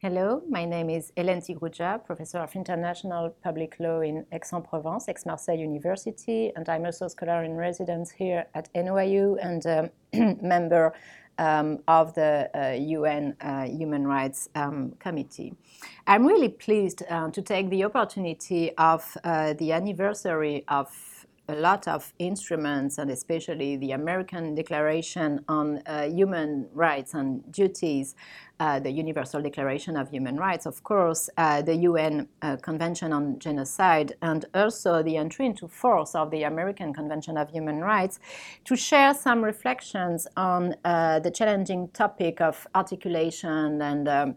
Hello, my name is Hélène Tigroudja, professor of international public law in Aix-en-Provence, Aix-Marseille University, and I'm also scholar in residence here at NYU and um, member um, of the uh, UN uh, Human Rights um, Committee. I'm really pleased uh, to take the opportunity of uh, the anniversary of a lot of instruments, and especially the American Declaration on uh, Human Rights and Duties, uh, the Universal Declaration of Human Rights, of course, uh, the UN uh, Convention on Genocide, and also the entry into force of the American Convention of Human Rights, to share some reflections on uh, the challenging topic of articulation and um,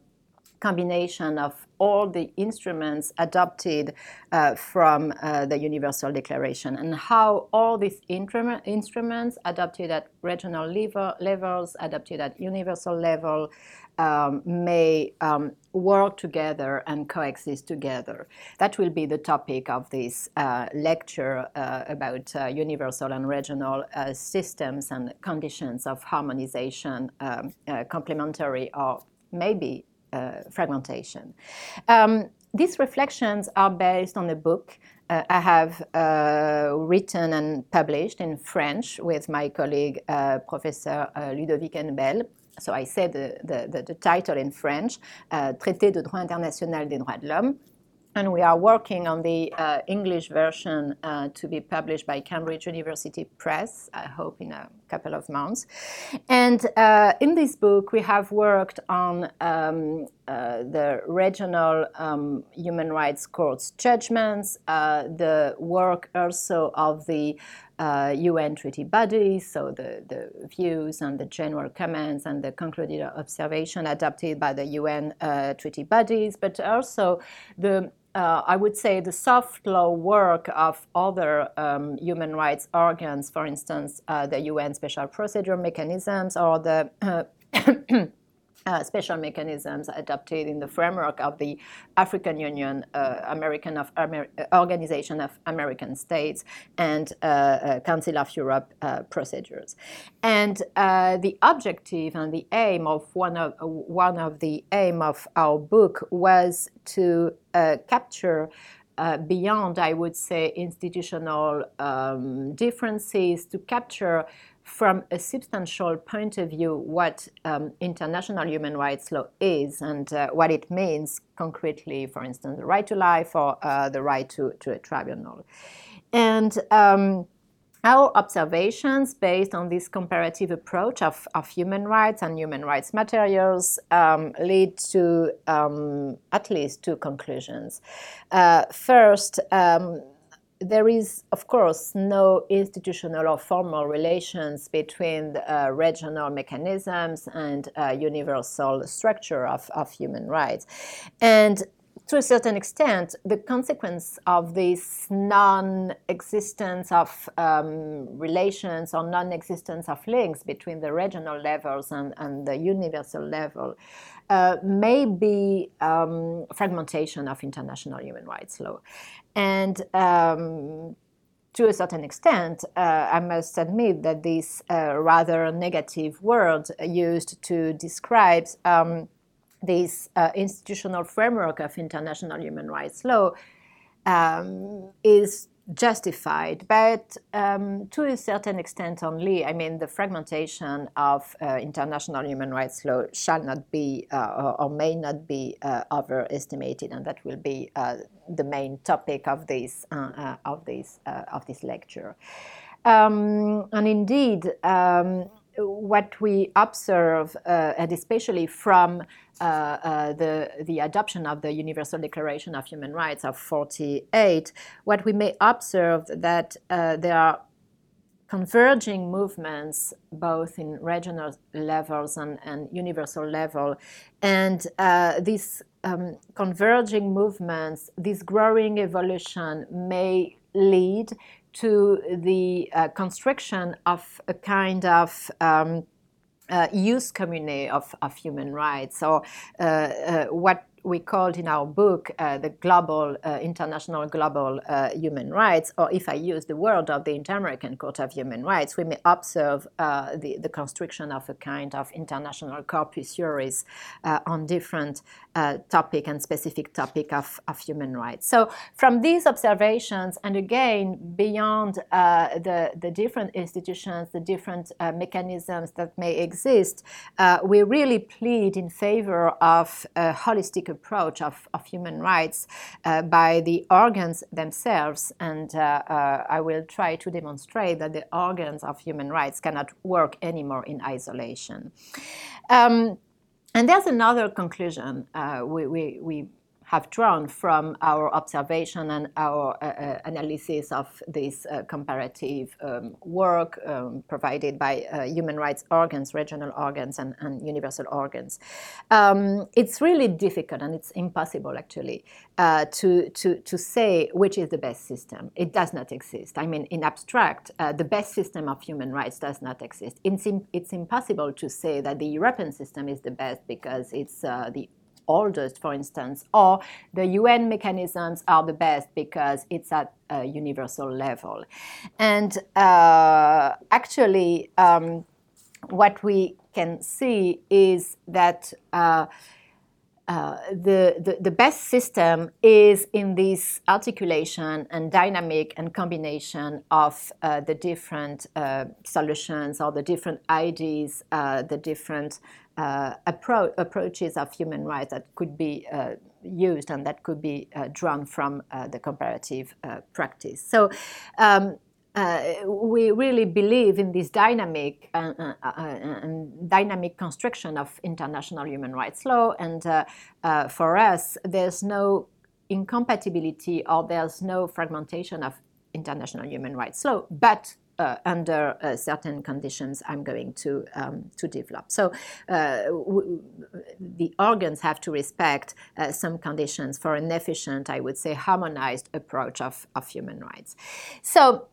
combination of all the instruments adopted uh, from uh, the Universal Declaration and how all these instruments adopted at regional level, levels, adopted at universal level, um, may um, work together and coexist together. That will be the topic of this uh, lecture uh, about uh, universal and regional uh, systems and conditions of harmonization, um, complementary or maybe fragmentation. Um, these reflections are based on a book uh, I have uh, written and published in French with my colleague uh, Professor uh, Ludovic Hennebel. So I said the, the, the, title in French, Traité de droit international des droits de l'homme, and we are working on the uh, English version uh, to be published by Cambridge University Press, I hope in a couple of months. And uh, in this book, we have worked on um, uh, the regional um, human rights courts judgments, uh, the work also of the UN uh, treaty bodies, so the, the views and the general comments and the concluded observation adopted by the UN treaty bodies, but also the uh, I would say the soft law work of other um, human rights organs, for instance, uh, the UN special procedure mechanisms or the uh, uh, special mechanisms adopted in the framework of the African Union, uh, American of Amer- uh, Organization of American States, and uh, uh Council of Europe uh, procedures. And the objective and the aim of one of one of the aim of our book was to capture. beyond, I would say, institutional um, differences to capture from a substantial point of view what um, international human rights law is and uh, what it means concretely, for instance, the right to life or uh, the right to, to a tribunal. And um, our observations based on this comparative approach of, of human rights and human rights materials um, lead to um, at least two conclusions. Uh, first, um, there is, of course, no institutional or formal relations between uh, regional mechanisms and uh, universal structure of, of human rights. And to a certain extent, the consequence of this non existence of um, relations or non existence of links between the regional levels and, and the universal level uh, may be um, fragmentation of international human rights law. And um, to a certain extent, uh, I must admit that this uh, rather negative word used to describe um, this uh, institutional framework of international human rights law um, is justified, but um, to a certain extent only. I mean, the fragmentation of uh, international human rights law shall not be uh, or, may not be uh, overestimated, and that will be uh, the main topic of this uh, uh, of this of this lecture. Um, and indeed. Um, what we observe, uh, and especially from uh, uh, the, the adoption of the Universal Declaration of Human Rights of 48, what we may observe that uh, there are converging movements both in regional levels and, and universal level. And uh, these um, converging movements, this growing evolution may lead to the uh, construction of a kind of um, uh, jus commune of, of human rights. So, uh, uh, what we called in our book uh, the global, uh, international global uh, human rights, or if I use the word of the Inter-American Court of Human Rights, we may observe uh, the, the construction of a kind of international corpus juris uh, on different uh, topic and specific topic of, of human rights. So from these observations, and again, beyond the, the different institutions, the different mechanisms that may exist, we really plead in favor of a holistic approach of, of human rights uh, by the organs themselves. And uh, uh, I will try to demonstrate that the organs of human rights cannot work anymore in isolation. Um, and there's another conclusion uh, we, we, we have drawn from our observation and our uh, uh, analysis of this uh, comparative um, work um, provided by human rights organs, regional organs, and, universal organs. Um, it's really difficult and it's impossible actually to, to, to say which is the best system. It does not exist. I mean, in abstract, the best system of human rights does not exist. It's impossible to say that the European system is the best because it's the oldest, for instance, or the UN mechanisms are the best because it's at a universal level. And uh, actually, um, what we can see is that. Uh, uh, the, the, the, best system is in this articulation and dynamic and combination of uh, the different uh, solutions or the different ideas, uh, the different uh, appro- approaches of human rights that could be uh, used and that could be uh, drawn from uh, the comparative uh, practice. So. Um, uh, we really believe in this dynamic and dynamic construction of international human rights law, and for us, there's no incompatibility or there's no fragmentation of international human rights law, but uh, under uh, certain conditions I'm going to, um, to develop. So uh, w- the organs have to respect uh, some conditions for an efficient, I would say, harmonized approach of, of human rights. So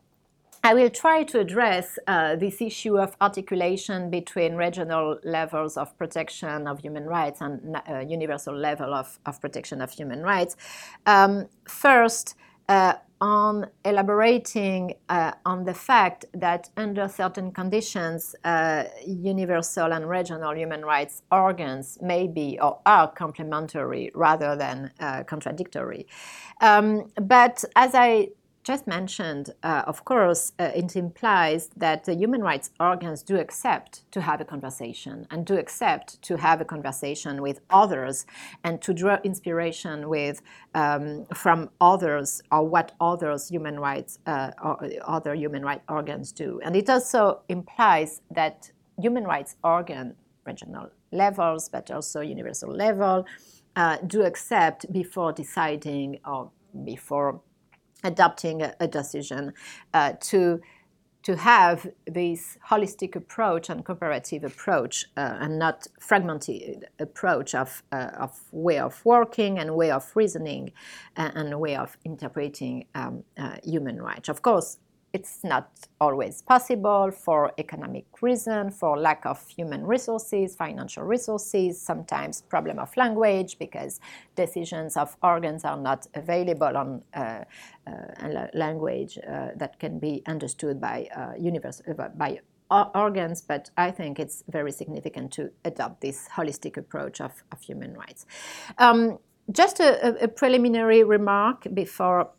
I will try to address uh, this issue of articulation between regional levels of protection of human rights and uh, universal level of, of protection of human rights. Um, first, uh, on elaborating uh, on the fact that under certain conditions, uh, universal and regional human rights organs may be or are complementary rather than uh, contradictory. Um, but as I just mentioned, uh, of course, uh, it implies that the human rights organs do accept to have a conversation and do accept to have a conversation with others and to draw inspiration with um, from others or what others human rights uh, or other human rights organs do. And it also implies that human rights organ regional levels, but also universal level, uh, do accept before deciding or before adopting a, a decision uh, to to have this holistic approach and comparative approach uh, and not fragmented approach of, uh, of way of working and way of reasoning and, and way of interpreting um, uh, human rights. Of course, it's not always possible for economic reason, for lack of human resources, financial resources, sometimes problem of language because decisions of organs are not available on uh, uh, language uh, that can be understood by uh, universe, uh, by organs, but I think it's very significant to adopt this holistic approach of, of human rights. Um, just a, a, preliminary remark before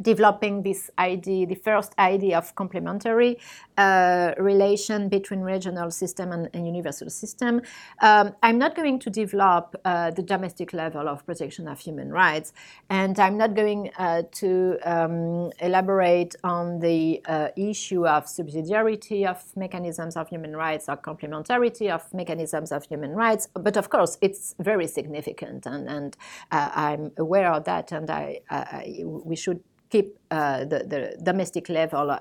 developing this idea, the first idea of complementary uh, relation between regional system and, and universal system. Um, I'm not going to develop uh, the domestic level of protection of human rights, and I'm not going uh, to um, elaborate on the uh, issue of subsidiarity of mechanisms of human rights or complementarity of mechanisms of human rights. But of course, it's very significant, and, and uh, I'm aware of that, and I, I we should keep uh, the, the domestic level uh,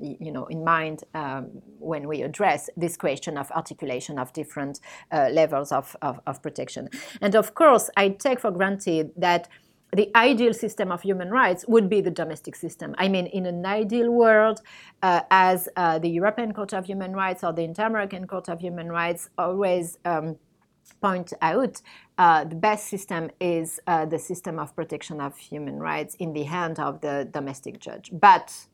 you know, in mind um, when we address this question of articulation of different uh, levels of, of, of, protection. And of course, I take for granted that the ideal system of human rights would be the domestic system. I mean, in an ideal world, uh, as uh, the European Court of Human Rights or the Inter American Court of Human Rights always um, point out, uh, the best system is uh, the system of protection of human rights in the hand of the domestic judge. But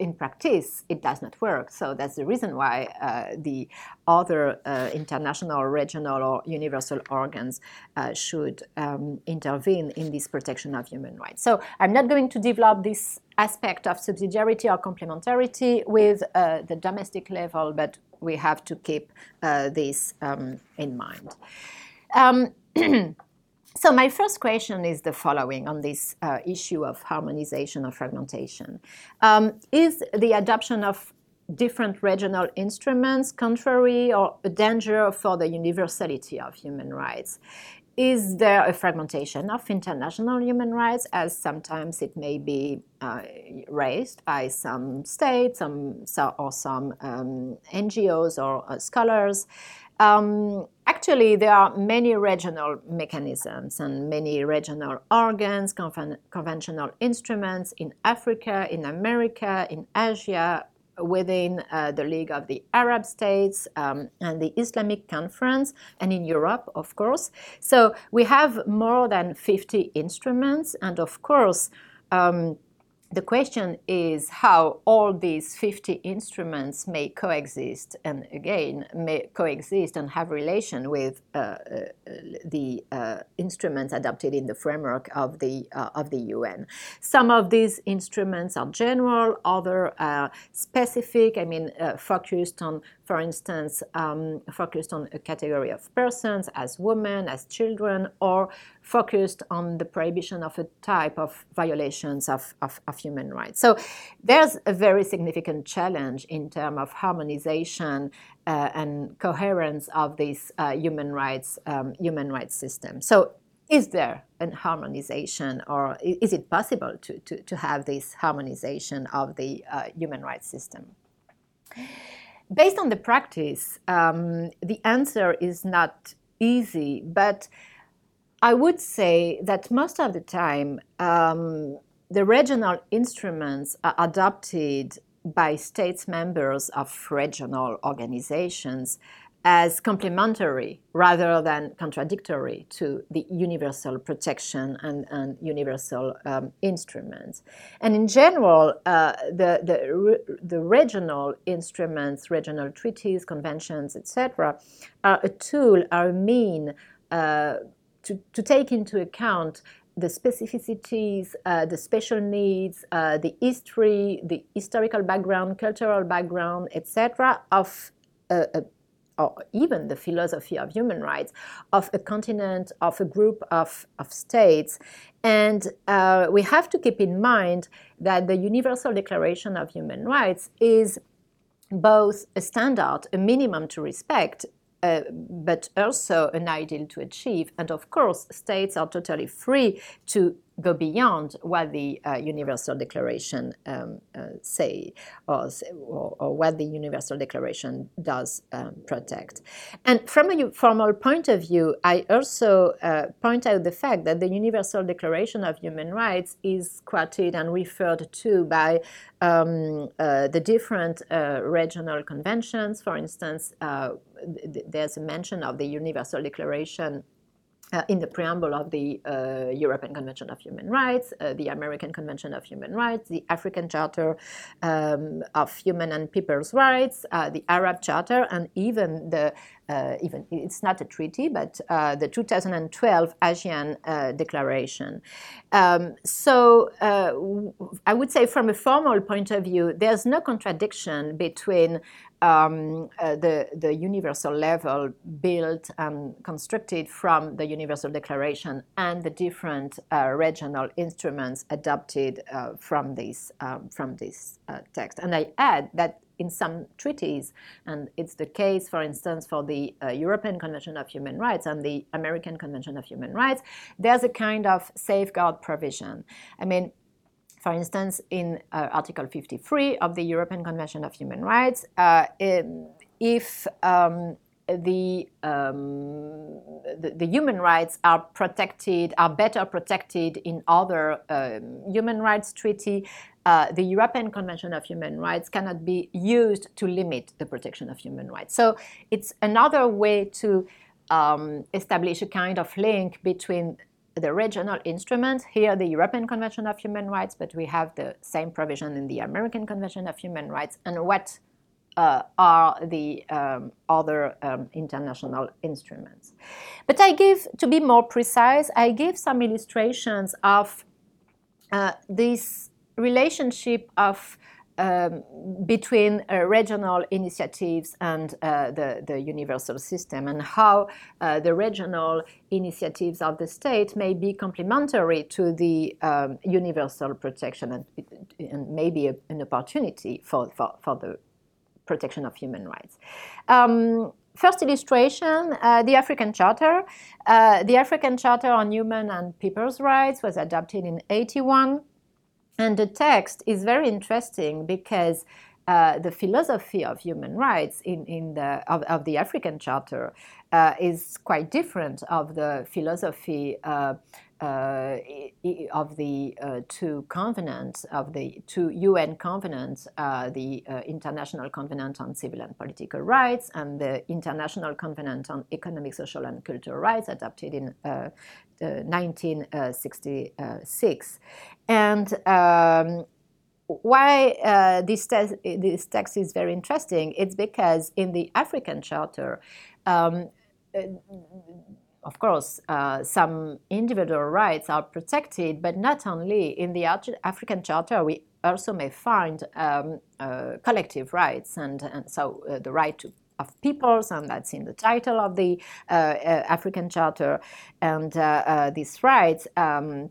in practice, it does not work. So that's the reason why uh, the other uh, international, regional, or universal organs uh, should um, intervene in this protection of human rights. So I'm not going to develop this aspect of subsidiarity or complementarity with uh, the domestic level, but we have to keep uh, this um, in mind. Um, So my first question is the following on this uh, issue of harmonization or fragmentation. Um, is the adoption of different regional instruments contrary or a danger for the universality of human rights? Is there a fragmentation of international human rights, as sometimes it may be uh, raised by some states some, or some um, NGOs or uh, scholars? Um, actually, there are many regional mechanisms and many regional organs, conven- conventional instruments in Africa, in America, in Asia, within uh, the League of the Arab States um, and the Islamic Conference, and in Europe, of course. So we have more than 50 instruments, and of course, um, the question is how all these 50 instruments may coexist and again may coexist and have relation with uh, uh, the uh, instruments adopted in the framework of the uh, of the UN. Some of these instruments are general, other are specific. I mean, uh, focused on for instance, um, focused on a category of persons as women, as children, or focused on the prohibition of a type of violations of, of, of human rights. So there's a very significant challenge in terms of harmonization uh, and coherence of this uh, human rights um, human rights system. So is there an harmonization or is it possible to, to, to have this harmonization of the uh, human rights system? Based on the practice, um, the answer is not easy, but I would say that most of the time, um, the regional instruments are adopted by states members of regional organizations as complementary rather than contradictory to the universal protection and, and universal um, instruments. And in general, uh, the, the, the regional instruments, regional treaties, conventions, etc., are a tool, are a mean uh, to, to take into account the specificities, uh, the special needs, uh, the history, the historical background, cultural background, etc., of a, a or even the philosophy of human rights of a continent, of a group of, of states. And uh, we have to keep in mind that the Universal Declaration of Human Rights is both a standard, a minimum to respect, uh, but also an ideal to achieve. And of course, states are totally free to go beyond what the uh, Universal Declaration um, uh, say or, or, what the Universal Declaration does um, protect. And from a formal point of view, I also uh, point out the fact that the Universal Declaration of Human Rights is quoted and referred to by um, uh, the different uh, regional conventions. For instance, uh, th- there's a mention of the Universal Declaration uh, in the preamble of the uh, European Convention of Human Rights, uh, the American Convention of Human Rights, the African Charter um, of Human and People's Rights, uh, the Arab Charter, and even the uh, even it's not a treaty, but uh, the 2012 ASEAN Declaration. Um, so I would say, from a formal point of view, there's no contradiction between um, uh, the, the universal level built and constructed from the Universal Declaration and the different uh, regional instruments adopted uh, from this, um, from this uh, text. And I add that in some treaties, and it's the case, for instance, for the uh, European Convention of Human Rights and the American Convention of Human Rights, there's a kind of safeguard provision. I mean, for instance, in uh, Article 53 of the European Convention of Human Rights, uh, if um, the, um, the, the human rights are protected, are better protected in other um, human rights treaty. Uh, the European Convention of Human Rights cannot be used to limit the protection of human rights. So it's another way to um, establish a kind of link between the regional instruments, here the European Convention of Human Rights, but we have the same provision in the American Convention of Human Rights, and what uh, are the um, other um, international instruments. But I give, to be more precise, I give some illustrations of uh, this relationship of um, between uh, regional initiatives and uh, the, the universal system, and how uh, the regional initiatives of the state may be complementary to the um, universal protection and, and maybe a, an opportunity for, for, for the protection of human rights. Um, first illustration, uh, the African Charter. Uh, the African Charter on Human and People's Rights was adopted in 81. And the text is very interesting because uh, the philosophy of human rights in, in the, of, of the African Charter uh, is quite different of the philosophy uh, uh of the uh, two covenants, of the two UN covenants, uh, the International Covenant on Civil and Political Rights and the International Covenant on Economic, Social, and Cultural Rights, adopted in 1966. And um, why uh, this, te- this text is very interesting, it's because in the African Charter, um, uh, of course, uh, some individual rights are protected, but not only. In the African Charter, we also may find um, uh, collective rights, and, and so uh, the right to of peoples, and that's in the title of the uh, uh, African Charter. And uh, these rights um,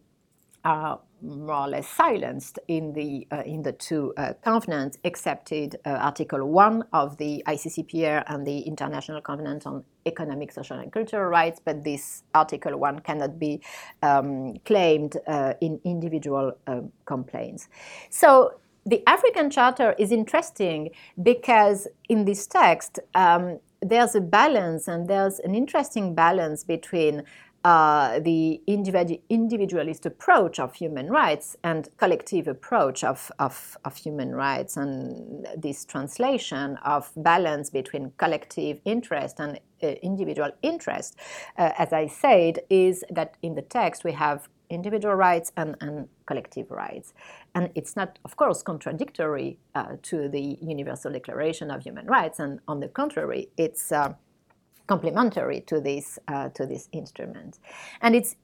are more or less silenced in the uh, in the two uh, covenants, excepted uh, Article One of the ICCPR and the International Covenant on Economic, Social, and Cultural Rights. But this Article One cannot be um, claimed in individual um, complaints. So the African Charter is interesting because in this text um, there's a balance and there's an interesting balance between uh, the individu- individualist approach of human rights and collective approach of, of, of, human rights and this translation of balance between collective interest and uh, individual interest uh, as i said is that in the text we have individual rights and, and collective rights. And it's not, of course, contradictory uh, to the Universal Declaration of Human Rights, and on the contrary, it's uh, complementary to this, uh, to this instrument. And it's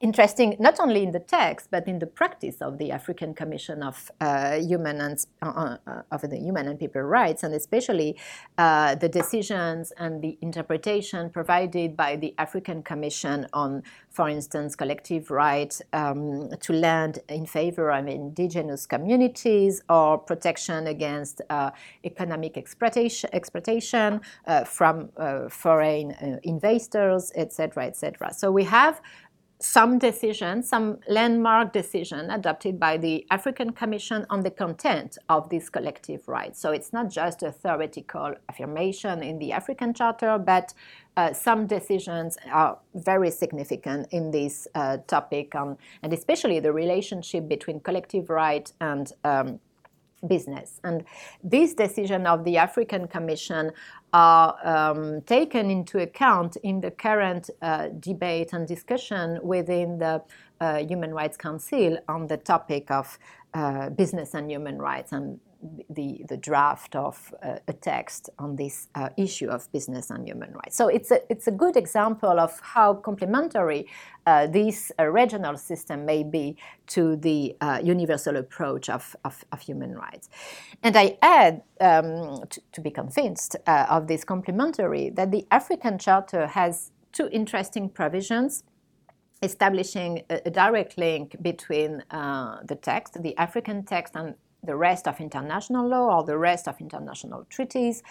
interesting not only in the text but in the practice of the African Commission of uh, Human and uh, uh, of the Human and People Rights, and especially uh, the decisions and the interpretation provided by the African Commission on, for instance, collective right um, to land in favor of indigenous communities or protection against uh, economic exploitation, exploitation from foreign investors, etc., etc. So we have some decision, some landmark decision adopted by the African Commission on the content of these collective rights. So it's not just a theoretical affirmation in the African Charter, but uh, some decisions are very significant in this uh, topic, on, and especially the relationship between collective right and um, business. And this decision of the African Commission are um, taken into account in the current uh, debate and discussion within the uh, Human Rights Council on the topic of uh, business and human rights. And the, the draft of uh, a text on this uh, issue of business and human rights. So it's a, it's a good example of how complementary uh, this uh, regional system may be to the uh, universal approach of, of, of, human rights. And I add, um, to, to, be convinced uh, of this complementary, that the African Charter has two interesting provisions establishing a, a direct link between the text, the African text, and the rest of international law or the rest of international treaties.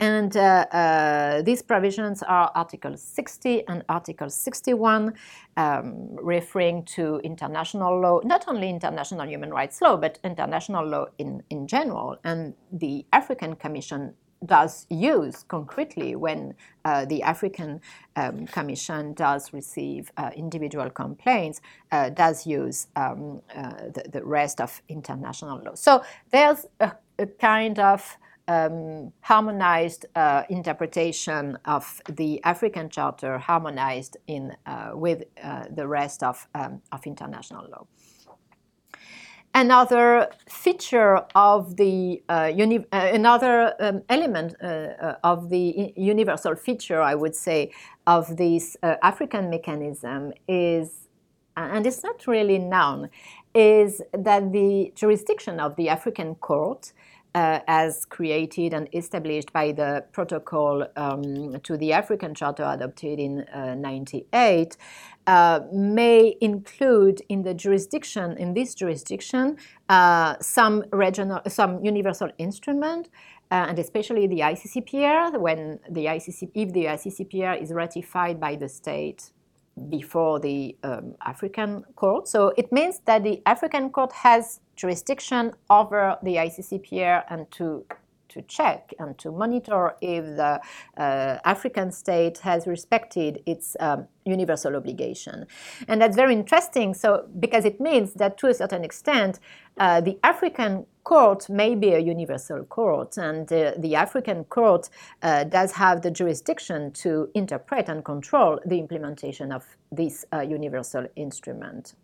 And uh, uh, these provisions are Article 60 and Article 61, um, referring to international law, not only international human rights law, but international law in, in general. And the African Commission does use concretely when uh, the African um, Commission does receive uh, individual complaints, uh, does use um, uh, the, the, rest of international law. So there's a, a kind of um, harmonized uh, interpretation of the African Charter, harmonized in uh, with the rest of, um, of international law. Another feature of the uh, uni- uh, another um, element uh, of the universal feature, I would say, of this African mechanism is, and it's not really known, is that the jurisdiction of the African court uh, as created and established by the protocol um, to the African Charter adopted in uh, 98 uh, may include in the jurisdiction, in this jurisdiction, uh, some regional, some universal instrument, uh, and especially the ICCPR, when the ICC, if the ICCPR is ratified by the state before the um, African court. So it means that the African court has jurisdiction over the ICCPR and to to check and to monitor if the uh, African state has respected its um, universal obligation. And that's very interesting so because it means that to a certain extent uh, the African court may be a universal court, and uh, the African court uh, does have the jurisdiction to interpret and control the implementation of this uh, universal instrument.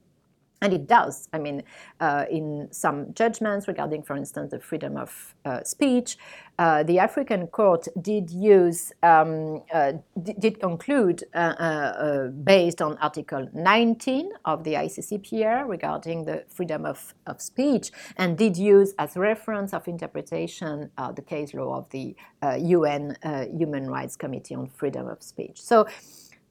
And it does. I mean, uh, in some judgments regarding, for instance, the freedom of uh, speech, uh, the African court did use, um, uh, did conclude, uh, uh, based on Article 19 of the ICCPR regarding the freedom of, of speech, and did use as reference of interpretation the case law of the UN Human Rights Committee on Freedom of Speech. So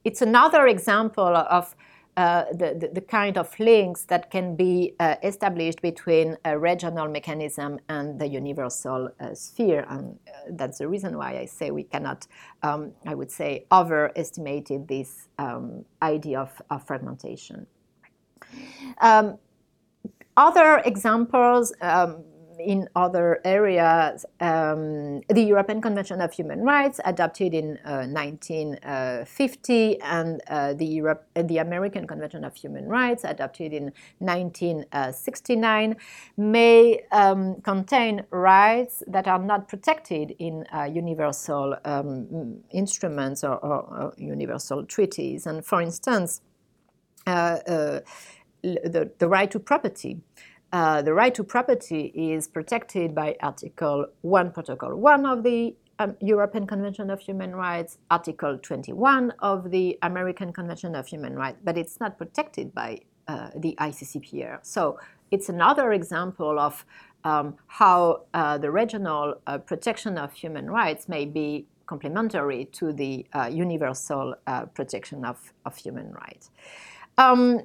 it's another example of uh, the, the, the, kind of links that can be uh, established between a regional mechanism and the universal uh, sphere. And uh, that's the reason why I say we cannot, um, I would say, overestimate this um, idea of, of fragmentation. Um, other examples, um, in other areas, um, the European Convention of Human Rights, adopted in uh, 1950, and uh, the, Europe, uh, the American Convention of Human Rights, adopted in 1969, may um, contain rights that are not protected in uh, universal um, instruments or, or, or, universal treaties. And for instance, uh, uh, the, the right to property. Uh, the right to property is protected by Article 1, Protocol 1 of the um, European Convention of Human Rights, Article 21 of the American Convention of Human Rights, but it's not protected by uh, the ICCPR. So it's another example of um, how uh, the regional uh, protection of human rights may be complementary to the uh, universal uh, protection of, of human rights. Um,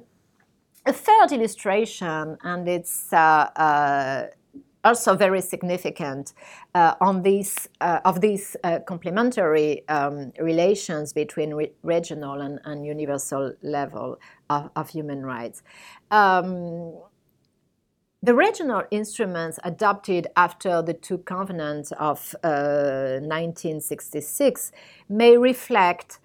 a third illustration, and it's uh, uh, also very significant uh, on these uh, of these uh, complementary um, relations between re- regional and, and, universal level of, of human rights. Um, the regional instruments adopted after the two covenants of 1966 uh, may reflect,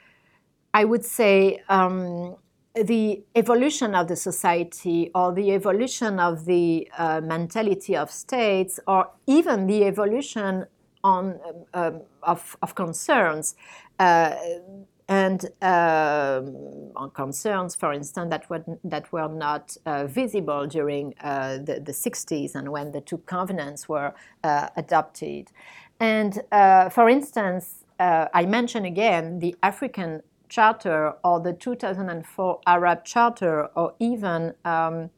I would say, um, the evolution of the society or the evolution of the uh, mentality of states or even the evolution on, um, of, of, concerns uh, and uh, on concerns, for instance, that were, that were not uh, visible during uh, the, the 60s and when the two covenants were uh, adopted. And for instance, I mention again the African Charter or the 2004 Arab Charter or even um,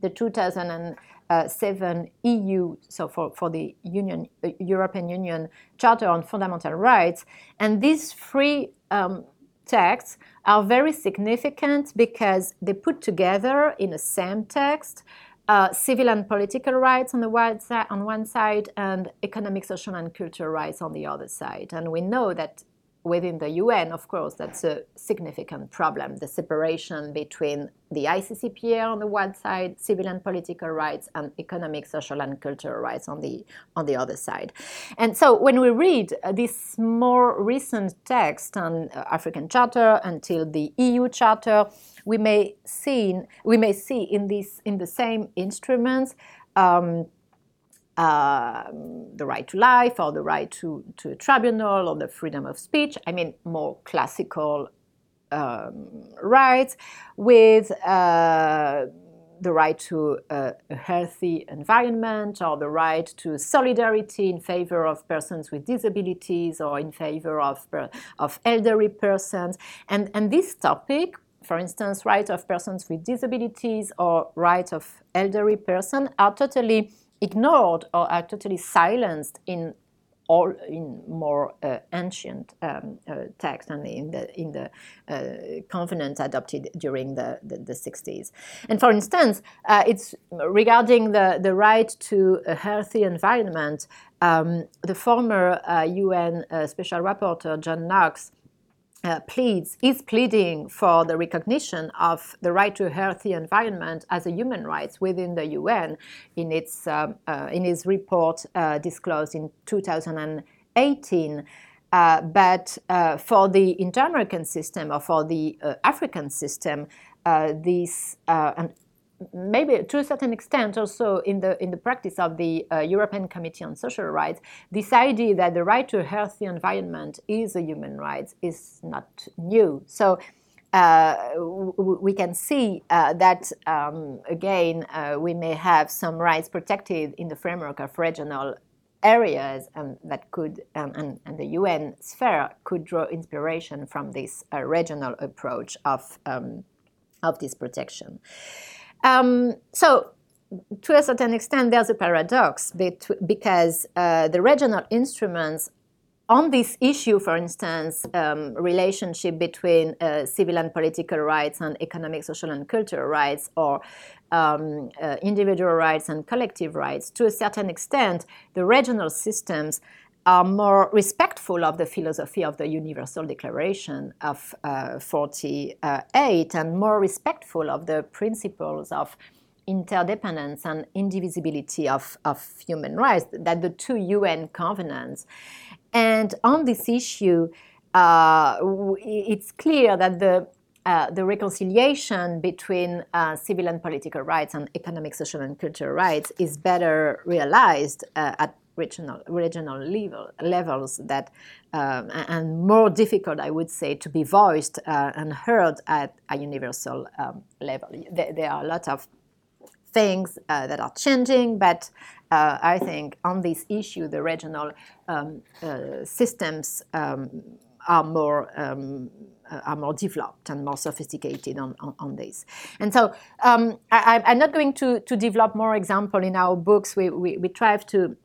the 2007 EU, so for, for the Union, uh, European Union Charter on Fundamental Rights. And these three um, texts are very significant because they put together in the same text uh, civil and political rights on the one, side, on one side and economic, social, and cultural rights on the other side. And we know that within the UN, of course, that's a significant problem the separation between the ICCPR on the one side, civil and political rights, and economic, social, and cultural rights on the, on the other side. And so when we read this more recent text on African Charter until the EU Charter, we may see, we may see in, this, in the same instruments. Um, um, the right to life or the right to, to a tribunal or the freedom of speech. I mean, more classical um, rights with uh, the right to a, a, healthy environment or the right to solidarity in favor of persons with disabilities or in favor of, of elderly persons. And, and this topic for instance, right of persons with disabilities or right of elderly person, are totally ignored or are totally silenced in all in more uh, ancient um, uh, text and in the in the uh, covenant adopted during the, the, the 60s. And for instance, uh, it's regarding the, the right to a healthy environment. Um, the former UN uh, uh, Special Rapporteur John Knox uh, pleads is pleading for the recognition of the right to a healthy environment as a human right within the UN in its uh, uh, in his report uh, disclosed in 2018. Uh, but for the inter-American system or for the African system, this and maybe to a certain extent also in the in the practice of the uh, European Committee on Social Rights, this idea that the right to a healthy environment is a human right is not new. So. Uh, we can see uh, that um, again uh, we may have some rights protected in the framework of regional areas and that could um, and, and, the UN sphere could draw inspiration from this uh, regional approach of um, of this protection. Um, so, to a certain extent, there's a paradox because uh, the regional instruments on this issue, for instance, um, relationship between uh, civil and political rights and economic, social, and cultural rights, or um, uh, individual rights and collective rights, to a certain extent, the regional systems are more respectful of the philosophy of the Universal Declaration of uh, 48 and more respectful of the principles of interdependence and indivisibility of, of human rights, that the two UN covenants. And on this issue, uh, it's clear that the uh, the reconciliation between uh, civil and political rights and economic, social, and cultural rights is better realized uh, at regional regional level, levels that um, and more difficult, I would say, to be voiced uh, and heard at a universal um, level. There, there, are a lot of things uh, that are changing, but uh, I think on this issue, the regional um, uh, systems um, are more um, are more developed and more sophisticated on, on, on this. And so um, I, am not going to, to develop more example in our books. We, we, we try to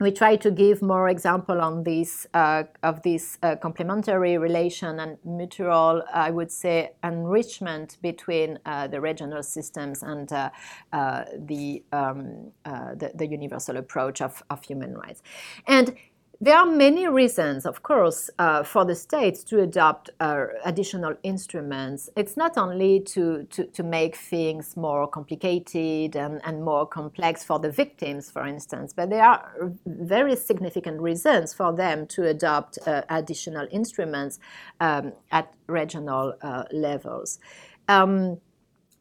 we try to give more example on this uh, of this uh, complementary relation and mutual, I would say, enrichment between uh, the regional systems and uh, uh, the, um, uh, the, the universal approach of, of human rights. And there are many reasons, of course, uh, for the states to adopt uh, additional instruments. It's not only to, to, to, make things more complicated and, and more complex for the victims, for instance, but there are very significant reasons for them to adopt uh, additional instruments um, at regional uh, levels. Um,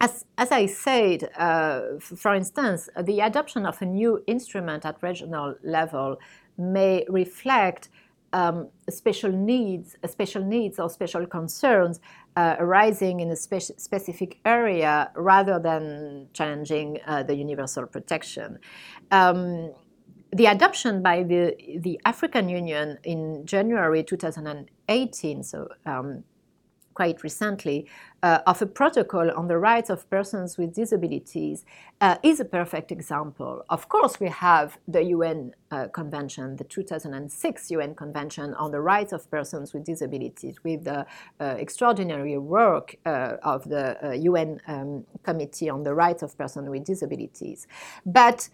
as, as, I said, uh, for instance, the adoption of a new instrument at regional level may reflect um, special needs, special needs or special concerns uh, arising in a spe- specific area rather than challenging uh, the universal protection. Um, the adoption by the, the African Union in January 2018, so um, quite recently uh, of a protocol on the rights of persons with disabilities uh, is a perfect example. Of course, we have the UN uh, Convention, the 2006 UN Convention on the Rights of Persons with Disabilities, with the uh, extraordinary work uh, of the UN uh, um, Committee on the Rights of Persons with Disabilities. But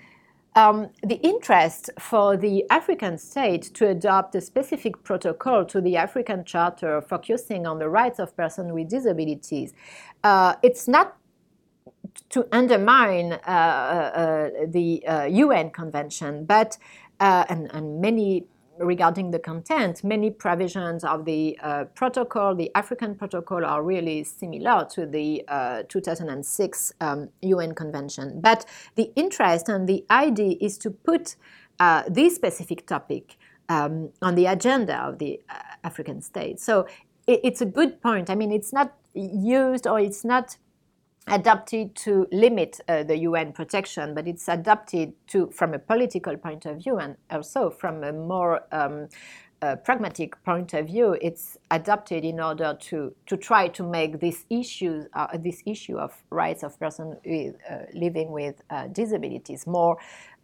um, the interest for the African state to adopt a specific protocol to the African Charter focusing on the rights of persons with disabilities, uh, it's not to undermine uh, uh, the UN uh, Convention, but uh, and, and, many regarding the content, many provisions of the uh, protocol, the African protocol, are really similar to the uh, 2006 um, UN Convention. But the interest and the idea is to put uh, this specific topic um, on the agenda of the uh, African states. So it, it's a good point. I mean, it's not used or it's not adapted to limit uh, the UN protection, but it's adapted to from a political point of view and also from a more um, uh, pragmatic point of view. It's adapted in order to to try to make this issue uh, this issue of rights of persons uh, living with uh, disabilities more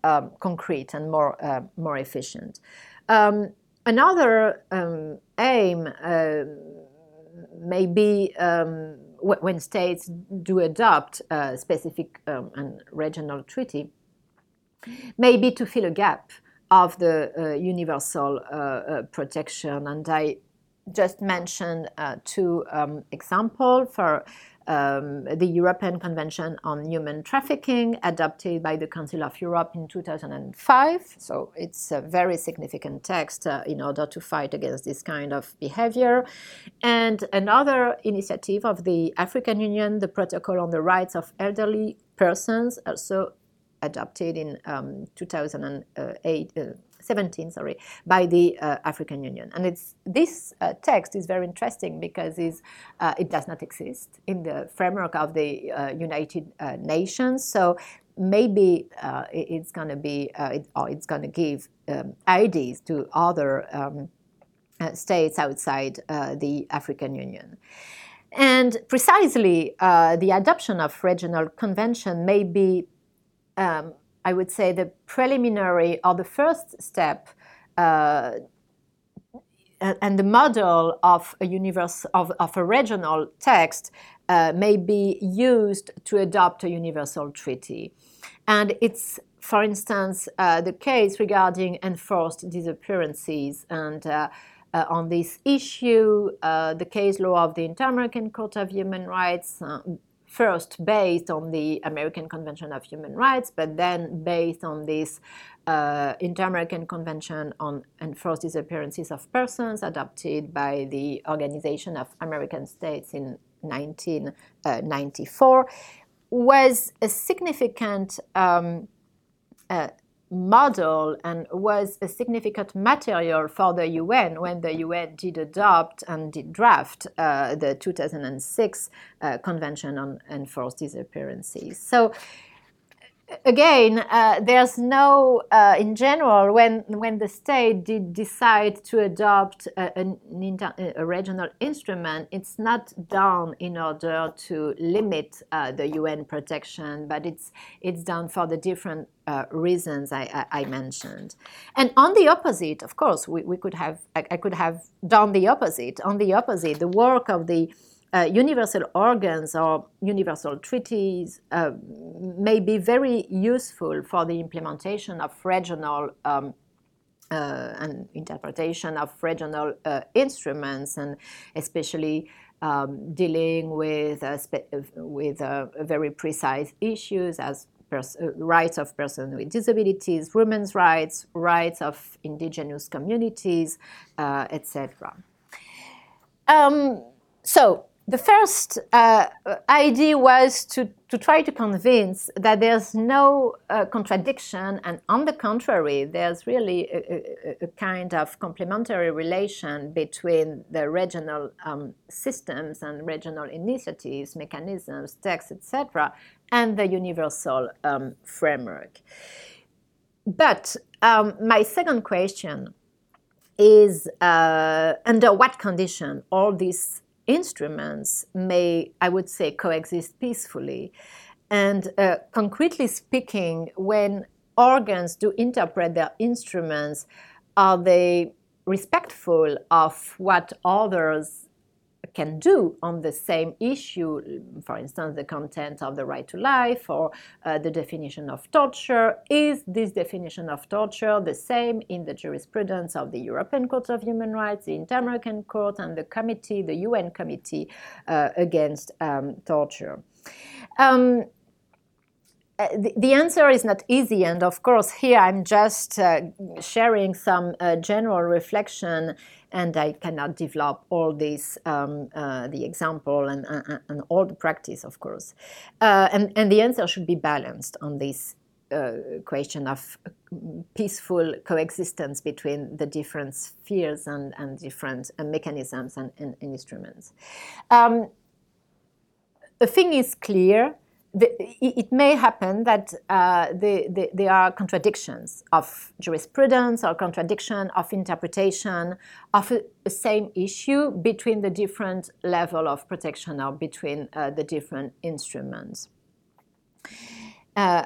um, concrete and more more efficient. Um, another um, aim may be um, when states do adopt a specific um, and regional treaty, maybe to fill a gap of the uh, universal uh, uh, protection. And I just mentioned uh, two um, examples for um, the European Convention on Human Trafficking, adopted by the Council of Europe in 2005. So it's a very significant text uh, in order to fight against this kind of behavior. And another initiative of the African Union, the Protocol on the Rights of Elderly Persons, also adopted in um, 2008. Uh, 17, sorry, by the uh, African Union. And it's, this uh, text is very interesting because uh, it does not exist in the framework of the uh, United uh, Nations. So maybe uh, it's going to be, it, or it's going to give um, ideas to other um, states outside the African Union. And precisely the adoption of regional convention may be um, I would say, the preliminary or the first step uh, and the model of a universe of, of a regional text uh, may be used to adopt a universal treaty. And it's, for instance, uh, the case regarding enforced disappearances. And uh, uh on this issue, uh, the case law of the Inter American Court of Human Rights uh, first based on the American Convention of Human Rights, but then based on this uh, Inter-American Convention on Enforced Disappearances of Persons adopted by the Organization of American States in 1994, was a significant um, uh, model and was a significant material for the UN when the UN did adopt and did draft uh, the 2006 uh, Convention on Enforced Disappearances. So again, uh, there's no, uh, in general, when when the state did decide to adopt a, inter, a regional instrument, it's not done in order to limit uh, the UN protection, but it's it's done for the different uh, reasons I, I, I, mentioned. And on the opposite, of course, we, we could have I, I could have done the opposite. On the opposite, the work of the uh, universal organs or universal treaties uh, may be very useful for the implementation of regional um, uh, and interpretation of regional uh, instruments, and especially um, dealing with uh, with uh, very precise issues as Pers- rights of persons with disabilities, women's rights, rights of indigenous communities, uh, etc. Um, so the first uh, idea was to, to try to convince that there's no uh, contradiction, and on the contrary, there's really a, a, a, kind of complementary relation between the regional um, systems and regional initiatives, mechanisms, texts, etc., and the universal um, framework. But um, my second question is uh, under what condition all these instruments may, I would say, coexist peacefully. And uh, concretely speaking, when organs do interpret their instruments, are they respectful of what others can do on the same issue, for instance, the content of the right to life or uh, the definition of torture. Is this definition of torture the same in the jurisprudence of the European Court of Human Rights, the Inter-American Court, and the committee, the UN Committee, uh, Against um, Torture? Um, uh, the, the, answer is not easy, and of course, here I'm just uh, sharing some uh, general reflection, and I cannot develop all this, um, uh, the example and, and, and, all the practice, of course. Uh, and, and the answer should be balanced on this uh, question of peaceful coexistence between the different spheres and, and different mechanisms and, and instruments. Um, the thing is clear the, it may happen that uh, there are contradictions of jurisprudence or contradiction of interpretation of a, same issue between the different level of protection or between uh, the different instruments. Uh,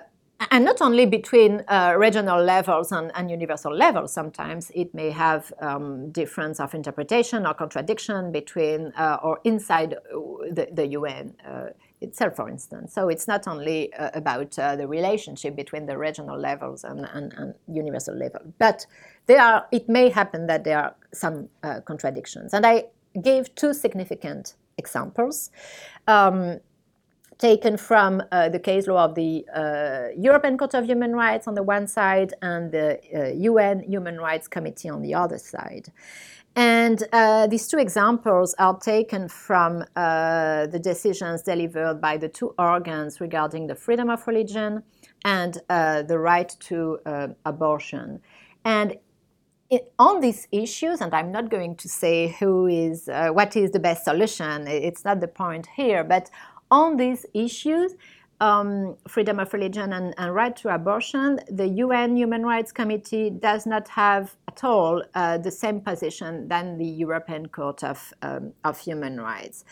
and not only between uh, regional levels and, and, universal levels, sometimes it may have um, difference of interpretation or contradiction between uh, or inside the, the UN uh, itself, for instance. So it's not only uh, about uh, the relationship between the regional levels and, and, and, universal level, but there are, it may happen that there are some uh, contradictions. And I gave two significant examples. Um, taken from uh, the case law of the uh, European Court of Human Rights on the one side and the uh, UN Human Rights Committee on the other side. And uh, these two examples are taken from uh, the decisions delivered by the two organs regarding the freedom of religion and uh, the right to uh, abortion. And it, on these issues, and I'm not going to say who is, uh, what is the best solution, it's not the point here, but on these issues, um, freedom of religion and, and, right to abortion, the UN Human Rights Committee does not have at all uh, the same position than the European Court of, um, of Human Rights.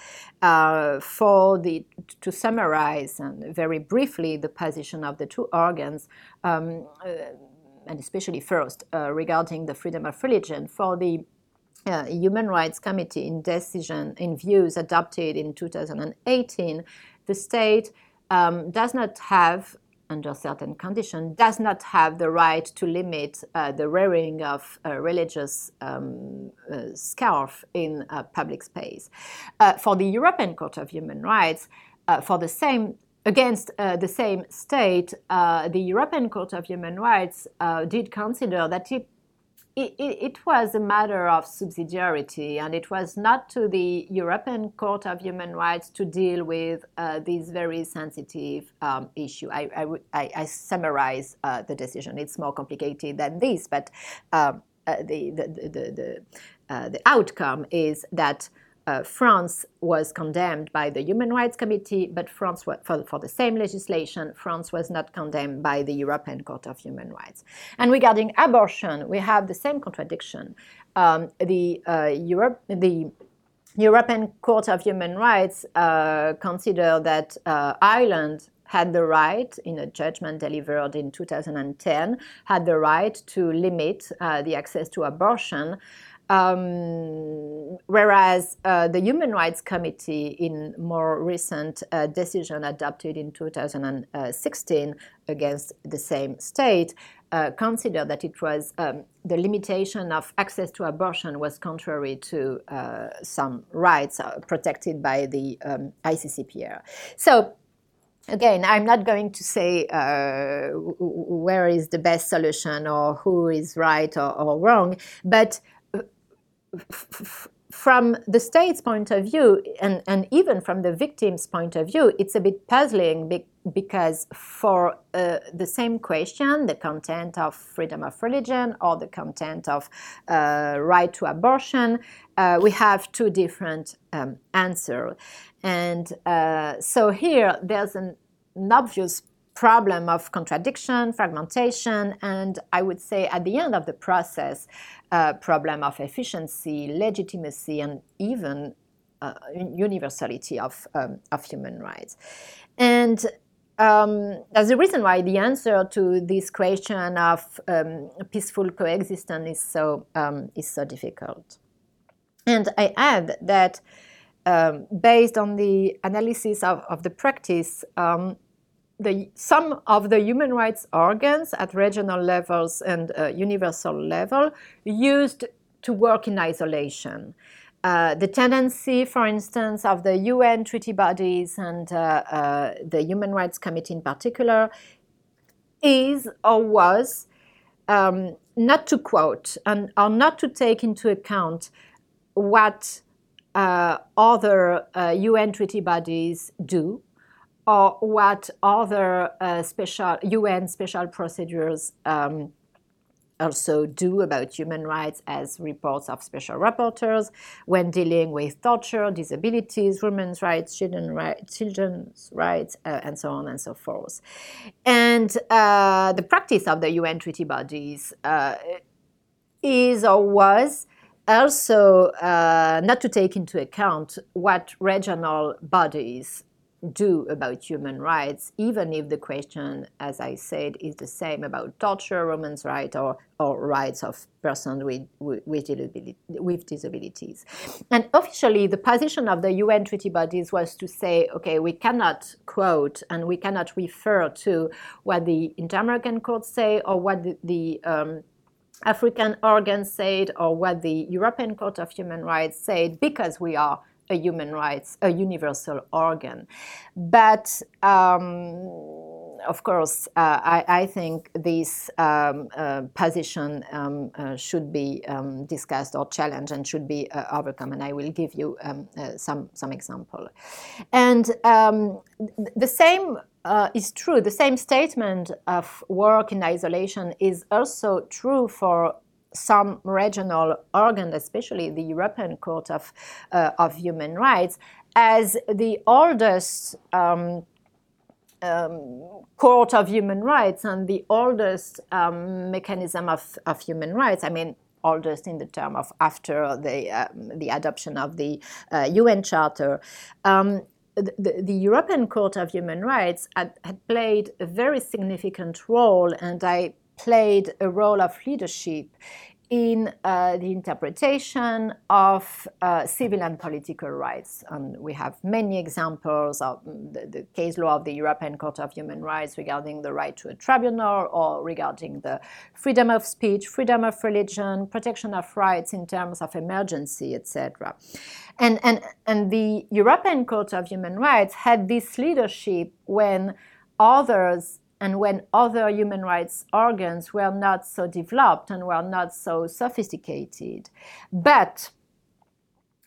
Uh, for the, to summarize and very briefly the position of the two organs, um, uh, and especially first uh, regarding the freedom of religion, for the uh, Human Rights Committee in decision in views adopted in 2018, the state um, does not have, under certain conditions, does not have the right to limit uh, the wearing of a religious um, uh, scarf in a public space. Uh, for the European Court of Human Rights, uh, for the same against uh, the same state, uh, the European Court of Human Rights did consider that it it, it, was a matter of subsidiarity, and it was not to the European Court of Human Rights to deal with uh, this very sensitive um, issue. I, I, I summarize uh, the decision. It's more complicated than this, but um, uh, the, the, the, the, uh, the outcome is that uh, France was condemned by the Human Rights Committee, but France, for, for, the same legislation, France was not condemned by the European Court of Human Rights. And regarding abortion, we have the same contradiction. Um, the, uh, Europe, the European Court of Human Rights uh, considered that uh, Ireland had the right, in a judgment delivered in 2010, had the right to limit uh, the access to abortion. Um, whereas uh, the Human Rights Committee, in more recent uh, decision adopted in 2016 against the same state, uh, considered that it was um, the limitation of access to abortion was contrary to uh, some rights uh, protected by the um, ICCPR. So again, I'm not going to say uh, where is the best solution or who is right or, or wrong, but from the state's point of view, and, and even from the victim's point of view, it's a bit puzzling be- because for uh, the same question, the content of freedom of religion or the content of uh, right to abortion, uh, we have two different um, answers. And uh, so here, there's an, an obvious problem of contradiction, fragmentation, and I would say at the end of the process, uh, problem of efficiency, legitimacy, and even uh, universality of, um, of human rights. And um, that's the reason why the answer to this question of um, peaceful coexistence is so, um, is so difficult. And I add that um, based on the analysis of, of the practice, um, the, some of the human rights organs at regional levels and uh, universal level used to work in isolation. uh, the tendency, for instance, of the UN treaty bodies and uh, uh, the Human Rights Committee in particular is or was um, not to quote and or not to take into account what uh, other UN uh, treaty bodies do or what other uh, special UN special procedures um, also do about human rights as reports of special rapporteurs when dealing with torture, disabilities, women's rights, children children's rights, uh, and so on and so forth. And uh, the practice of the UN treaty bodies uh, is or was also uh, not to take into account what regional bodies do about human rights, even if the question, as I said, is the same about torture, women's rights, or, or rights of persons with, with, with disabilities. And officially, the position of the UN treaty bodies was to say, okay, we cannot quote and we cannot refer to what the Inter-American courts say or what the, the um, African organs said or what the European Court of Human Rights said because we are a human rights, a universal organ. But um, of course, uh, I, I, think this um, uh, position um, uh, should be um, discussed or challenged and should be uh, overcome. And I will give you um, uh, some some example. And um, the same uh, is true. The same statement of work in isolation is also true for some regional organ, especially the European Court of, uh, of Human Rights, as the oldest um, um, court of human rights and the oldest um, mechanism of, of human rights. I mean, oldest in the term of after the, um, the adoption of the uh, UN Charter. Um, the, the, European Court of Human Rights had, had, played a very significant role, and I played a role of leadership in uh, the interpretation of uh, civil and political rights. And we have many examples of the, the, case law of the European Court of Human Rights regarding the right to a tribunal or regarding the freedom of speech, freedom of religion, protection of rights in terms of emergency, etc. And, and, and the European Court of Human Rights had this leadership when others and when other human rights organs were not so developed and were not so sophisticated. But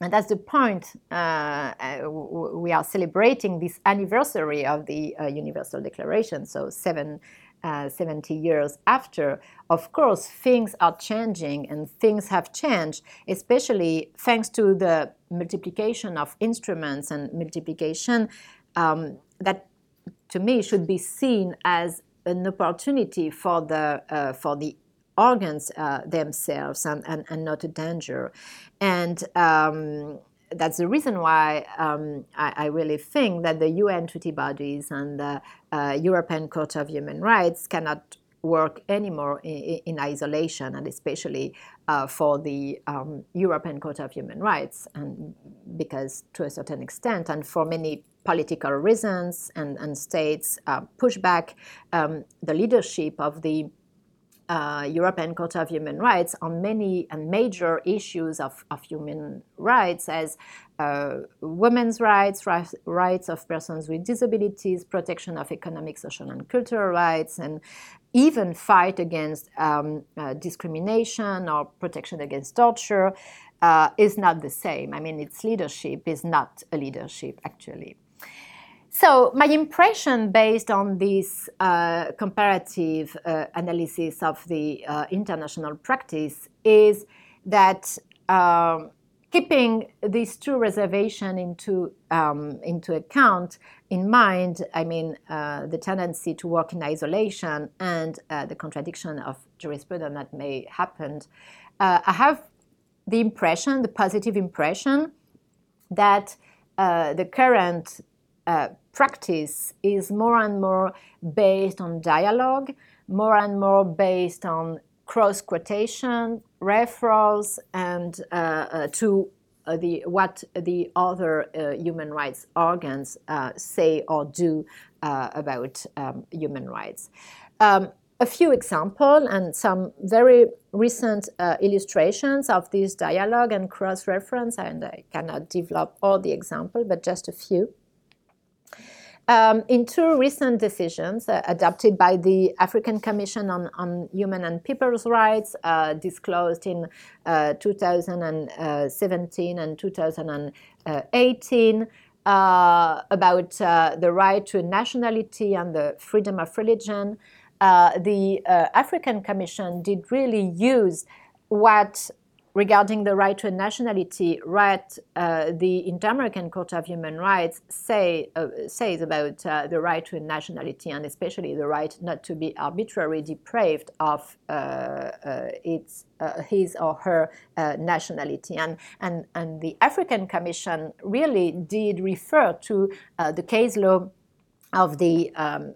and that's the point. Uh, uh we are celebrating this anniversary of the uh, Universal Declaration, so seven, uh, 70 years after. Of course, things are changing and things have changed, especially thanks to the multiplication of instruments and multiplication um, that to me should be seen as an opportunity for the uh, for the organs uh, themselves and, and, and, not a danger. And um, that's the reason why um, I, I, really think that the UN treaty bodies and the uh, European Court of Human Rights cannot work anymore in, in isolation, and especially uh, for the um, European Court of Human Rights, and because to a certain extent, and for many political reasons and, and states uh, push back um, the leadership of the uh, European Court of Human Rights on many and major issues of, of human rights as uh, women's rights, rights of persons with disabilities, protection of economic, social, and cultural rights, and even fight against um, uh, discrimination or protection against torture uh, is not the same. I mean, its leadership is not a leadership, actually. So, my impression based on this uh, comparative uh, analysis of the uh, international practice is that um, keeping these two reservations into, um, into account in mind, I mean, uh, the tendency to work in isolation and uh, the contradiction of jurisprudence that may happen, uh, I have the impression, the positive impression, that the current practice is more and more based on dialogue, more and more based on cross quotation, referrals, and uh, uh, to uh, the what the other uh, human rights organs uh, say or do about um, human rights. Um, a few examples and some very recent uh, illustrations of this dialogue and cross-reference, and I cannot develop all the examples, but just a few. Um, in two recent decisions uh, adopted by the African Commission on, on Human and People's Rights, uh, disclosed in uh, 2017 and 2018, uh, about uh, the right to nationality and the freedom of religion, uh, the African Commission did really use what regarding the right to nationality, right, uh, the Inter-American Court of Human Rights say, uh, says about uh, the right to nationality and especially the right not to be arbitrarily deprived of uh, uh, its, uh, his or her nationality. And, and, and the African Commission really did refer to the case law of the um,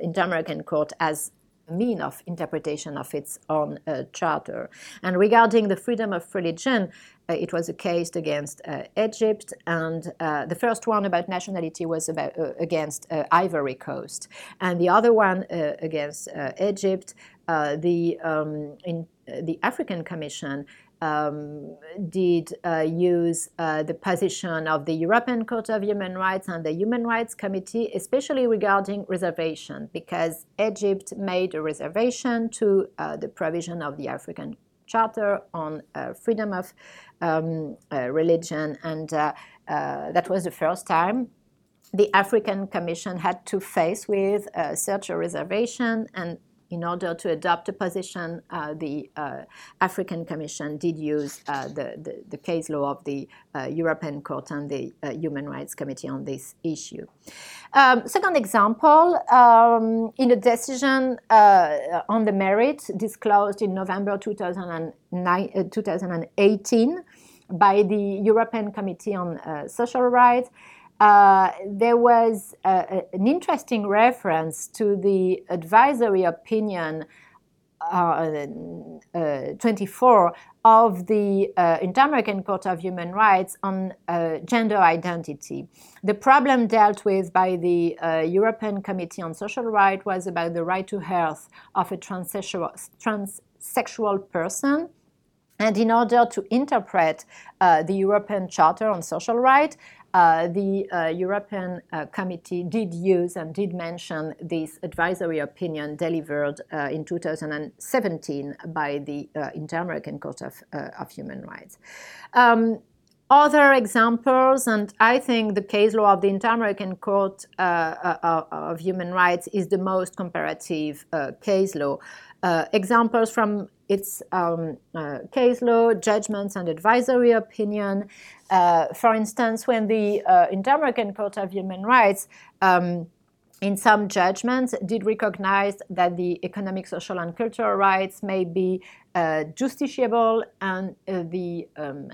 Inter-American Court as mean of interpretation of its own uh, charter. And regarding the freedom of religion, uh, it was a case against uh, Egypt, and uh, the first one about nationality was about uh, against uh, Ivory Coast, and the other one against Egypt. the um, in the African Commission um, did uh, use uh, the position of the European Court of Human Rights and the Human Rights Committee, especially regarding reservation, because Egypt made a reservation to uh, the provision of the African Charter on uh, freedom of um, uh, religion, and uh, that was the first time the African Commission had to face with such a reservation. And in order to adopt a position, uh, the uh, African Commission did use uh, the, the, the, case law of the European Court and the Human Rights Committee on this issue. Um, second example, um, in a decision on the merit disclosed in November 2009, 2018 by the European Committee on Social Rights, uh, there was an interesting reference to the advisory opinion uh, uh, 24 of the uh, Inter-American Court of Human Rights on uh, gender identity. The problem dealt with by the uh, European Committee on Social Rights was about the right to health of a transsexual, transsexual person. And in order to interpret the European Charter on Social Rights, uh, the uh, European uh, Committee did use and did mention this advisory opinion delivered uh, in 2017 by the uh, Inter-American Court of, of Human Rights. Um, other examples, and I think the case law of the Inter-American Court of Human Rights is the most comparative case law. Examples from its um, case law, judgments, and advisory opinion. Uh, for instance, when the uh, Inter-American Court of Human Rights um, in some judgments did recognize that the economic, social, and cultural rights may be uh, justiciable and uh, the um,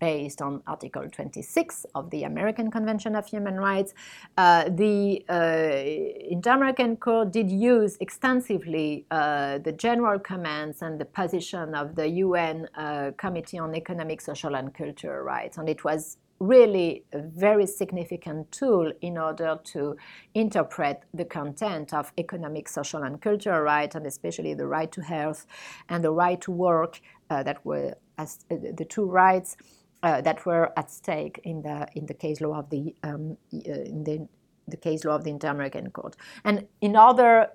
based on Article 26 of the American Convention of Human Rights. Uh, the uh, Inter-American Court did use extensively uh, the general comments and the position of the UN uh, Committee on Economic, Social, and Cultural Rights, and it was really a very significant tool in order to interpret the content of economic, social, and cultural rights, and especially the right to health and the right to work uh, that were as, uh, the two rights uh, that were at stake in the in the case law of the um, uh, in the the case law of the Inter-American Court, and in other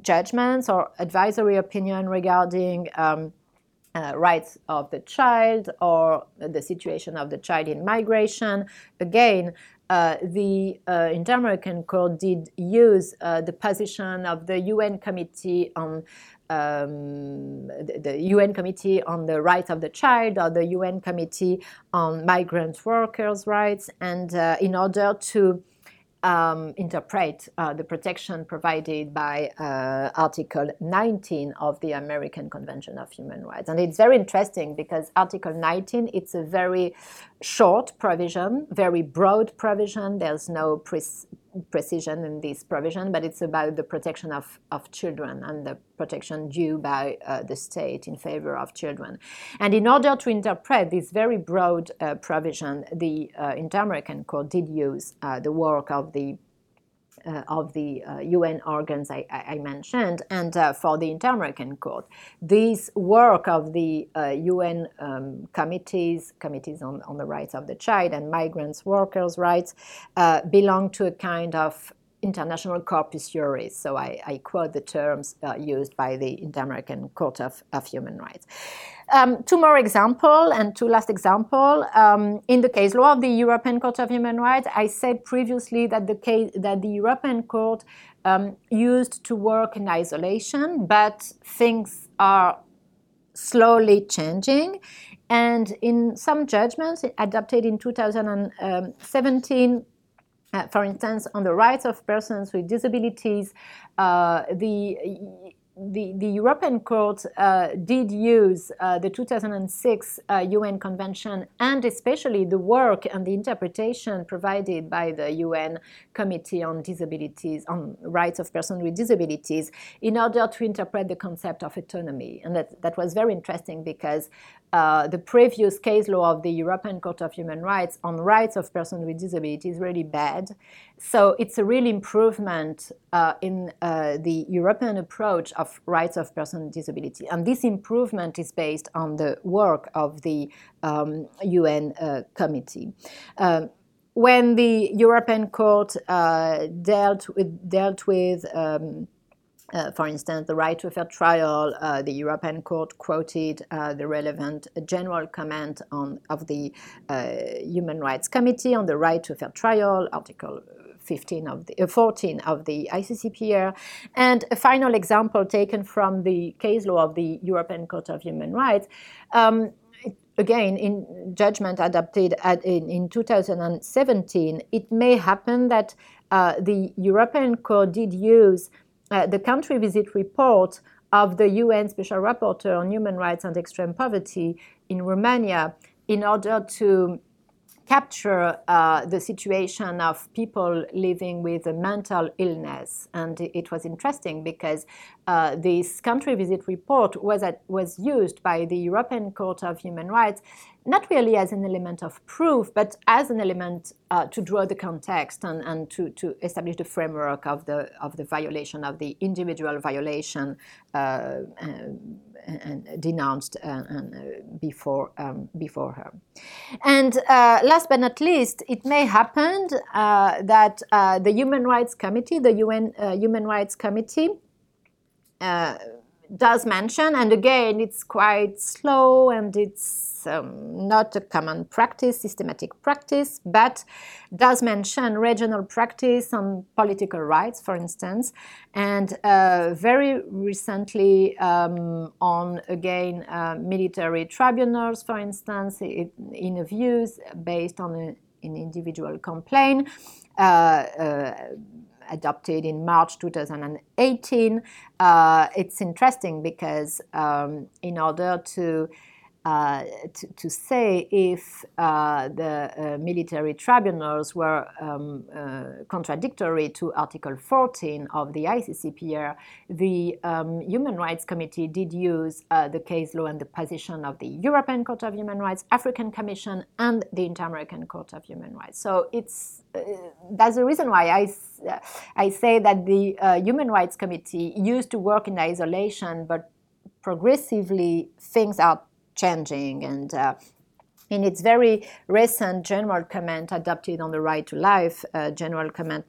judgments or advisory opinion regarding um, uh, rights of the child or the situation of the child in migration. Again, uh, the uh, Inter-American Court did use uh, the position of the UN Committee on um, the, the, UN Committee on the Rights of the Child or the UN Committee on Migrant Workers' Rights, and uh, in order to um, interpret uh, the protection provided by uh, Article 19 of the American Convention of Human Rights. And it's very interesting because Article 19, it's a very short provision, very broad provision. There's no pre- precision in this provision, but it's about the protection of, of children and the protection due by uh, the state in favor of children. And in order to interpret this very broad uh, provision, the uh, Inter American Court did use uh, the work of the of the uh, UN organs I, I mentioned, and uh, for the Inter American Court. This work of the UN uh, um, committees, committees on, on the rights of the child and migrants, workers' rights, uh, belong to a kind of international corpus juris. So I, I quote the terms uh, used by the Inter-American Court of, of Human Rights. Um, two more example and two last example. Um, in the case law of the European Court of Human Rights, I said previously that the case that the European Court um, used to work in isolation, but things are slowly changing. And in some judgments adopted in 2017, uh, for instance, on the rights of persons with disabilities, uh, the the, the European Court uh, did use uh, the 2006 uh, UN Convention and especially the work and the interpretation provided by the UN Committee on Disabilities, on Rights of Persons with Disabilities, in order to interpret the concept of autonomy. And that, that was very interesting because uh, the previous case law of the European Court of Human Rights on rights of persons with disabilities is really bad. So it's a real improvement uh, in uh, the European approach of rights of persons with disabilities. And this improvement is based on the work of the um, UN uh, committee. Um, when the European Court uh, dealt with, dealt with um, uh, for instance, the right to a fair trial, uh, the European Court quoted uh, the relevant general comment on, of the uh, Human Rights Committee on the right to a fair trial, Article 15 of the, uh, 14 of the ICCPR. And a final example taken from the case law of the European Court of Human Rights. Um, again, in judgment adopted at, in, in 2017, it may happen that uh, the European Court did use uh, the country visit report of the UN Special Rapporteur on Human Rights and Extreme Poverty in Romania in order to capture uh, the situation of people living with a mental illness. And it was interesting because uh, this country visit report was, at, was used by the European Court of Human Rights not really as an element of proof, but as an element uh, to draw the context and, and to, to establish the framework of the, of the violation, of the individual violation uh, and, denounced uh, and, uh, before, um, before her. And uh, last but not least, it may happen uh, that the Human Rights Committee, the UN Human Rights Committee, does mention, and again, it's quite slow and it's um, not a common practice, systematic practice, but does mention regional practice on political rights, for instance, and uh, very recently um, on again uh, military tribunals, for instance, it, in views based on a, an individual complaint. Uh, uh adopted in March 2018. Uh, it's interesting because um, in order to uh, to, to, say if uh, the uh, military tribunals were um, uh, contradictory to Article 14 of the ICCPR, the um, Human Rights Committee did use uh, the case law and the position of the European Court of Human Rights, African Commission, and the Inter-American Court of Human Rights. So it's that's the reason why I, I say that the Human Rights Committee used to work in isolation, but progressively things are changing and uh, in its very recent general comment adopted on the right to life, uh, general comment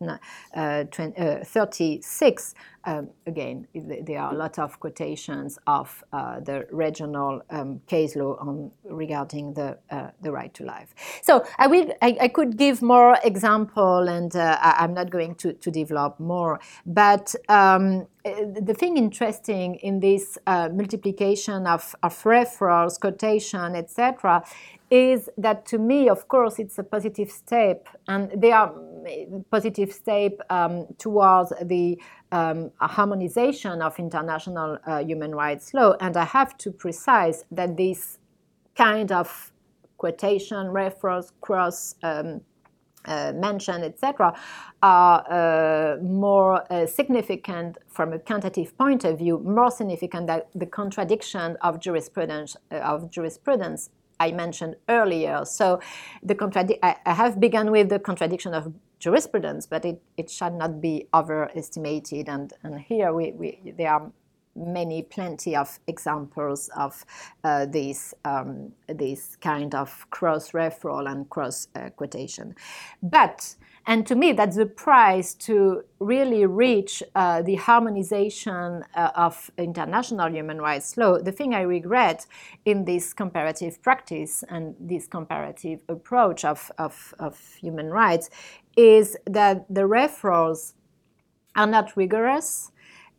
uh, 20, uh, 36, um, again, there are a lot of quotations of uh, the regional um, case law on, regarding the, uh, the right to life. So I, will, I, I could give more example, and uh, I, am not going to, to develop more. But um, the thing interesting in this multiplication of, of referrals, quotation, etc., is that to me, of course, it's a positive step, and they are mm, positive step um, towards the um, harmonization of international uh, human rights law. And I have to precise that this kind of quotation, reference, cross um, uh, mention, etc., are uh, more uh, significant from a quantitative point of view, more significant than the contradiction of jurisprudence uh, of jurisprudence I mentioned earlier. So the contradi- I, I have begun with the contradiction of jurisprudence, but it, it should not be overestimated. And, and here we, we, there are many, plenty of examples of uh, this, um, this kind of cross referral and cross uh, quotation. But and to me, that's the price to really reach uh, the harmonization uh, of international human rights law. The thing I regret in this comparative practice and this comparative approach of, of, of human rights is that the referrals are not rigorous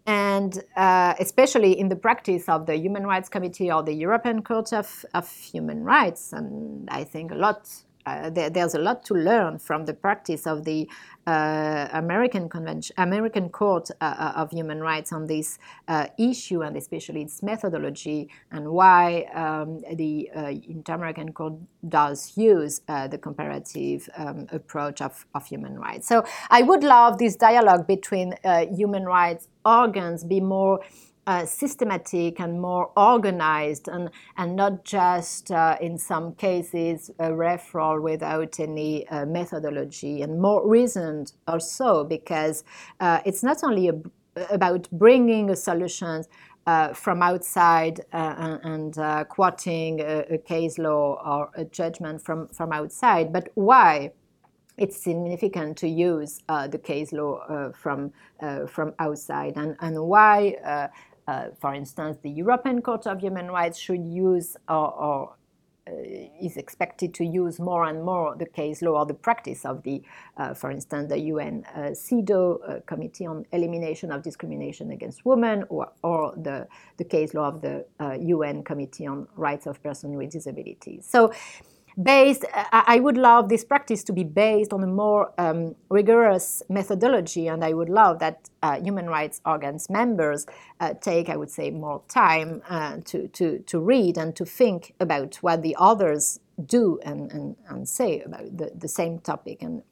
and uh, especially in the practice of the Human Rights Committee or the European Court of, of Human Rights, and I think a lot uh, there, there's a lot to learn from the practice of the uh, American Convention, American Court uh, uh of Human Rights on this uh, issue, and especially its methodology, and why um, the uh, Inter-American Court does use the comparative um, approach of, of human rights. So I would love this dialogue between human rights organs be more uh, systematic and more organized and, and not just uh, in some cases a referral without any uh, methodology and more reasoned also because uh, it's not only a, about bringing a solution uh, from outside uh, and quoting a, a case law or a judgment from, from outside, but why? It's significant to use uh, the case law uh, from uh, from outside, and and why uh, for instance, the European Court of Human Rights should use or, or uh, is expected to use more and more the case law or the practice of the, uh, for instance, the UN uh, CEDAW uh, Committee on Elimination of Discrimination Against Women, or, or the, the case law of the UN uh, Committee on Rights of Persons with Disabilities. So based, I would love this practice to be based on a more um, rigorous methodology, and I would love that uh, human rights organs members uh, take, I would say, more time uh, to, to, to read and to think about what the others do and, and, and say about the, the same topic, and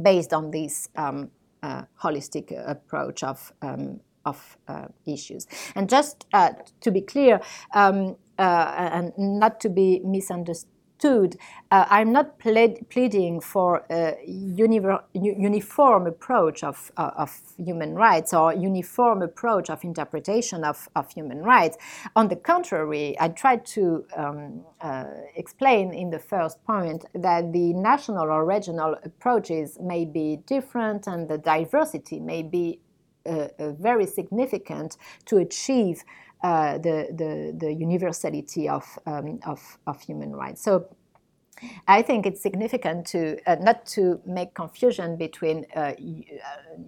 based on this um, uh, holistic approach of um, of uh, issues. And just uh, to be clear, um, and not to be misunderstood understood, uh, I'm not pleading for a uniform approach of, uh, of human rights or uniform approach of interpretation of, of human rights. On the contrary, I tried to um, uh, explain in the first point that the national or regional approaches may be different and the diversity may be uh, uh, very significant to achieve uh, the, the, the universality of, um, of, of human rights. So I think it's significant to uh, not to make confusion between uh, uh,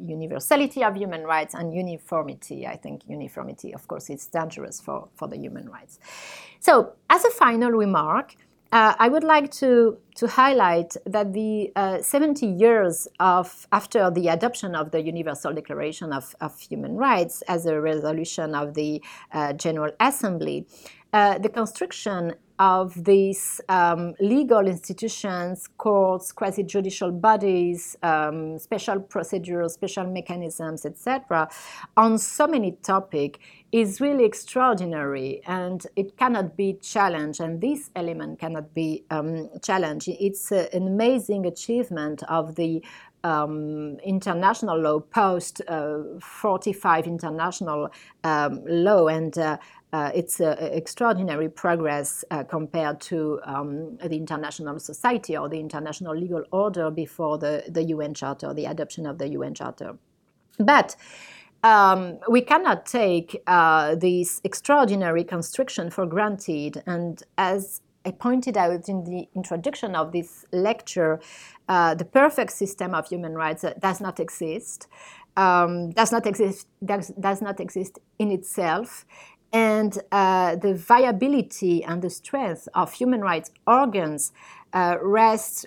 universality of human rights and uniformity. I think uniformity, of course, is dangerous for, for the human rights. So, as a final remark, uh, I would like to, to highlight that the uh, 70 years of, after the adoption of the Universal Declaration of, of Human Rights as a resolution of the uh, General Assembly, uh, the construction of these um, legal institutions, courts, quasi-judicial bodies, um, special procedures, special mechanisms, etc., on so many topics is really extraordinary and it cannot be challenged and this element cannot be um, challenged. It's a, an amazing achievement of the um, international law post uh, 45 international um, law and uh, uh, it's uh, extraordinary progress uh, compared to um, the international society or the international legal order before the, the UN Charter, the adoption of the UN Charter. But um, we cannot take uh, this extraordinary construction for granted. And as I pointed out in the introduction of this lecture, uh, the perfect system of human rights does not exist. Um, does not exist does, does not exist in itself and uh, the viability and the strength of human rights organs uh, rests,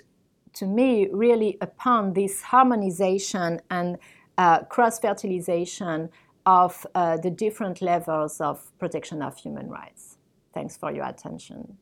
to me, really upon this harmonization and uh, cross fertilization of uh, the different levels of protection of human rights. Thanks for your attention.